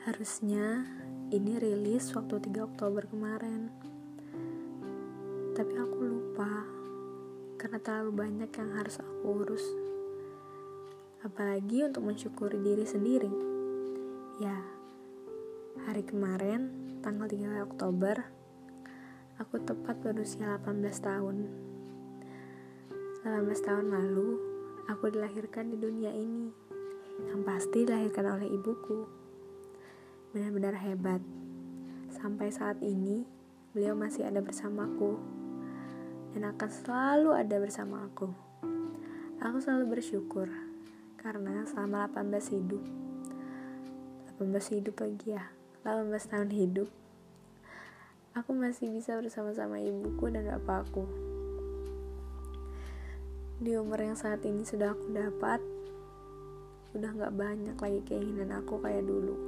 Harusnya ini rilis waktu 3 Oktober kemarin. Tapi aku lupa karena terlalu banyak yang harus aku urus. Apalagi untuk mensyukuri diri sendiri. Ya, hari kemarin, tanggal 3 Oktober, aku tepat berusia 18 tahun. 18 tahun lalu, aku dilahirkan di dunia ini. Yang pasti dilahirkan oleh ibuku benar-benar hebat. Sampai saat ini, beliau masih ada bersamaku dan akan selalu ada bersama aku. Aku selalu bersyukur karena selama 18 hidup 18 hidup lagi ya 18 tahun hidup aku masih bisa bersama-sama ibuku dan bapakku di umur yang saat ini sudah aku dapat udah gak banyak lagi keinginan aku kayak dulu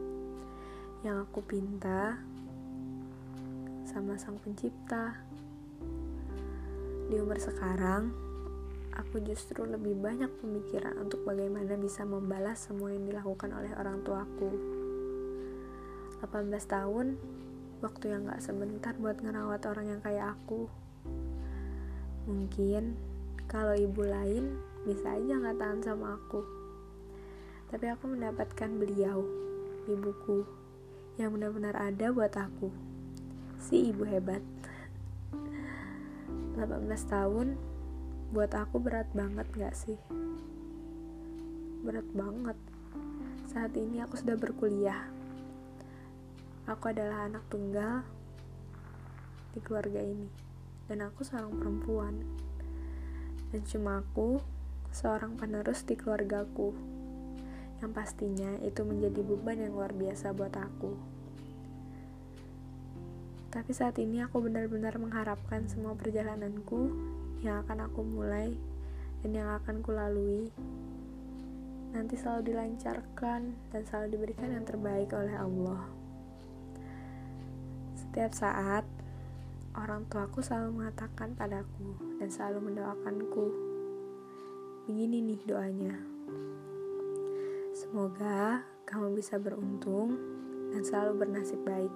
yang aku pinta sama Sang Pencipta. Di umur sekarang, aku justru lebih banyak pemikiran untuk bagaimana bisa membalas semua yang dilakukan oleh orang tuaku. 18 tahun, waktu yang gak sebentar buat ngerawat orang yang kayak aku. Mungkin kalau ibu lain bisa aja gak tahan sama aku. Tapi aku mendapatkan beliau, ibuku, yang benar-benar ada buat aku. Si ibu hebat. 18 tahun buat aku berat banget gak sih? Berat banget. Saat ini aku sudah berkuliah. Aku adalah anak tunggal di keluarga ini. Dan aku seorang perempuan. Dan cuma aku seorang penerus di keluargaku yang pastinya itu menjadi beban yang luar biasa buat aku. Tapi saat ini aku benar-benar mengharapkan semua perjalananku yang akan aku mulai dan yang akan kulalui nanti selalu dilancarkan dan selalu diberikan yang terbaik oleh Allah. Setiap saat, orang tuaku selalu mengatakan padaku dan selalu mendoakanku. Begini nih doanya. Semoga kamu bisa beruntung dan selalu bernasib baik.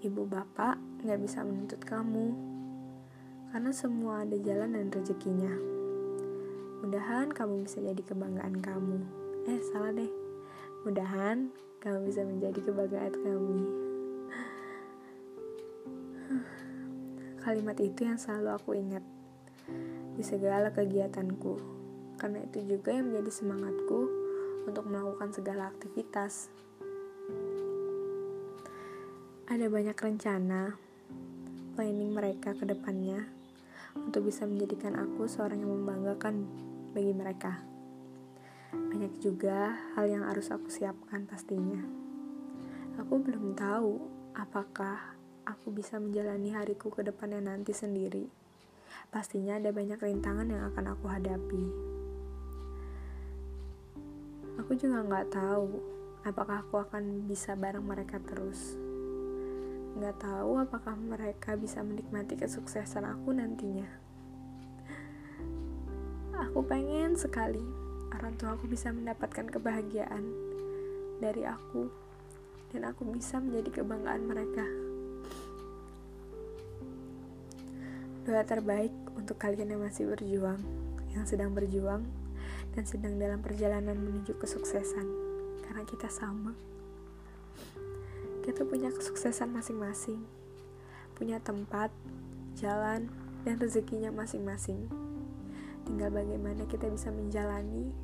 Ibu bapak gak bisa menuntut kamu, karena semua ada jalan dan rezekinya. Mudahan kamu bisa jadi kebanggaan kamu. Eh, salah deh. Mudahan kamu bisa menjadi kebanggaan kami. Kalimat itu yang selalu aku ingat di segala kegiatanku, karena itu juga yang menjadi semangatku untuk melakukan segala aktivitas. Ada banyak rencana, planning mereka ke depannya untuk bisa menjadikan aku seorang yang membanggakan bagi mereka. Banyak juga hal yang harus aku siapkan pastinya. Aku belum tahu apakah aku bisa menjalani hariku ke depannya nanti sendiri. Pastinya ada banyak rintangan yang akan aku hadapi. Aku juga nggak tahu apakah aku akan bisa bareng mereka terus. Nggak tahu apakah mereka bisa menikmati kesuksesan aku nantinya. Aku pengen sekali orang tua aku bisa mendapatkan kebahagiaan dari aku dan aku bisa menjadi kebanggaan mereka. Doa terbaik untuk kalian yang masih berjuang, yang sedang berjuang, dan sedang dalam perjalanan menuju kesuksesan karena kita sama. Kita punya kesuksesan masing-masing punya tempat jalan dan rezekinya masing-masing. Tinggal bagaimana kita bisa menjalani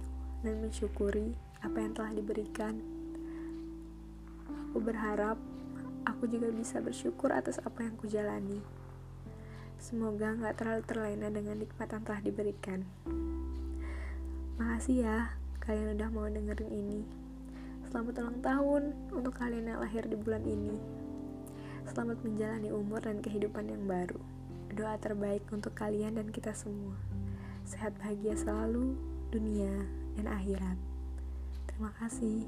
dan mensyukuri apa yang telah diberikan. Aku berharap aku juga bisa bersyukur atas apa yang kujalani. Semoga nggak terlalu terlena dengan nikmat yang telah diberikan Makasih ya kalian udah mau dengerin ini. Selamat ulang tahun untuk kalian yang lahir di bulan ini. Selamat menjalani umur dan kehidupan yang baru. Doa terbaik untuk kalian dan kita semua. Sehat bahagia selalu, dunia dan akhirat. Terima kasih.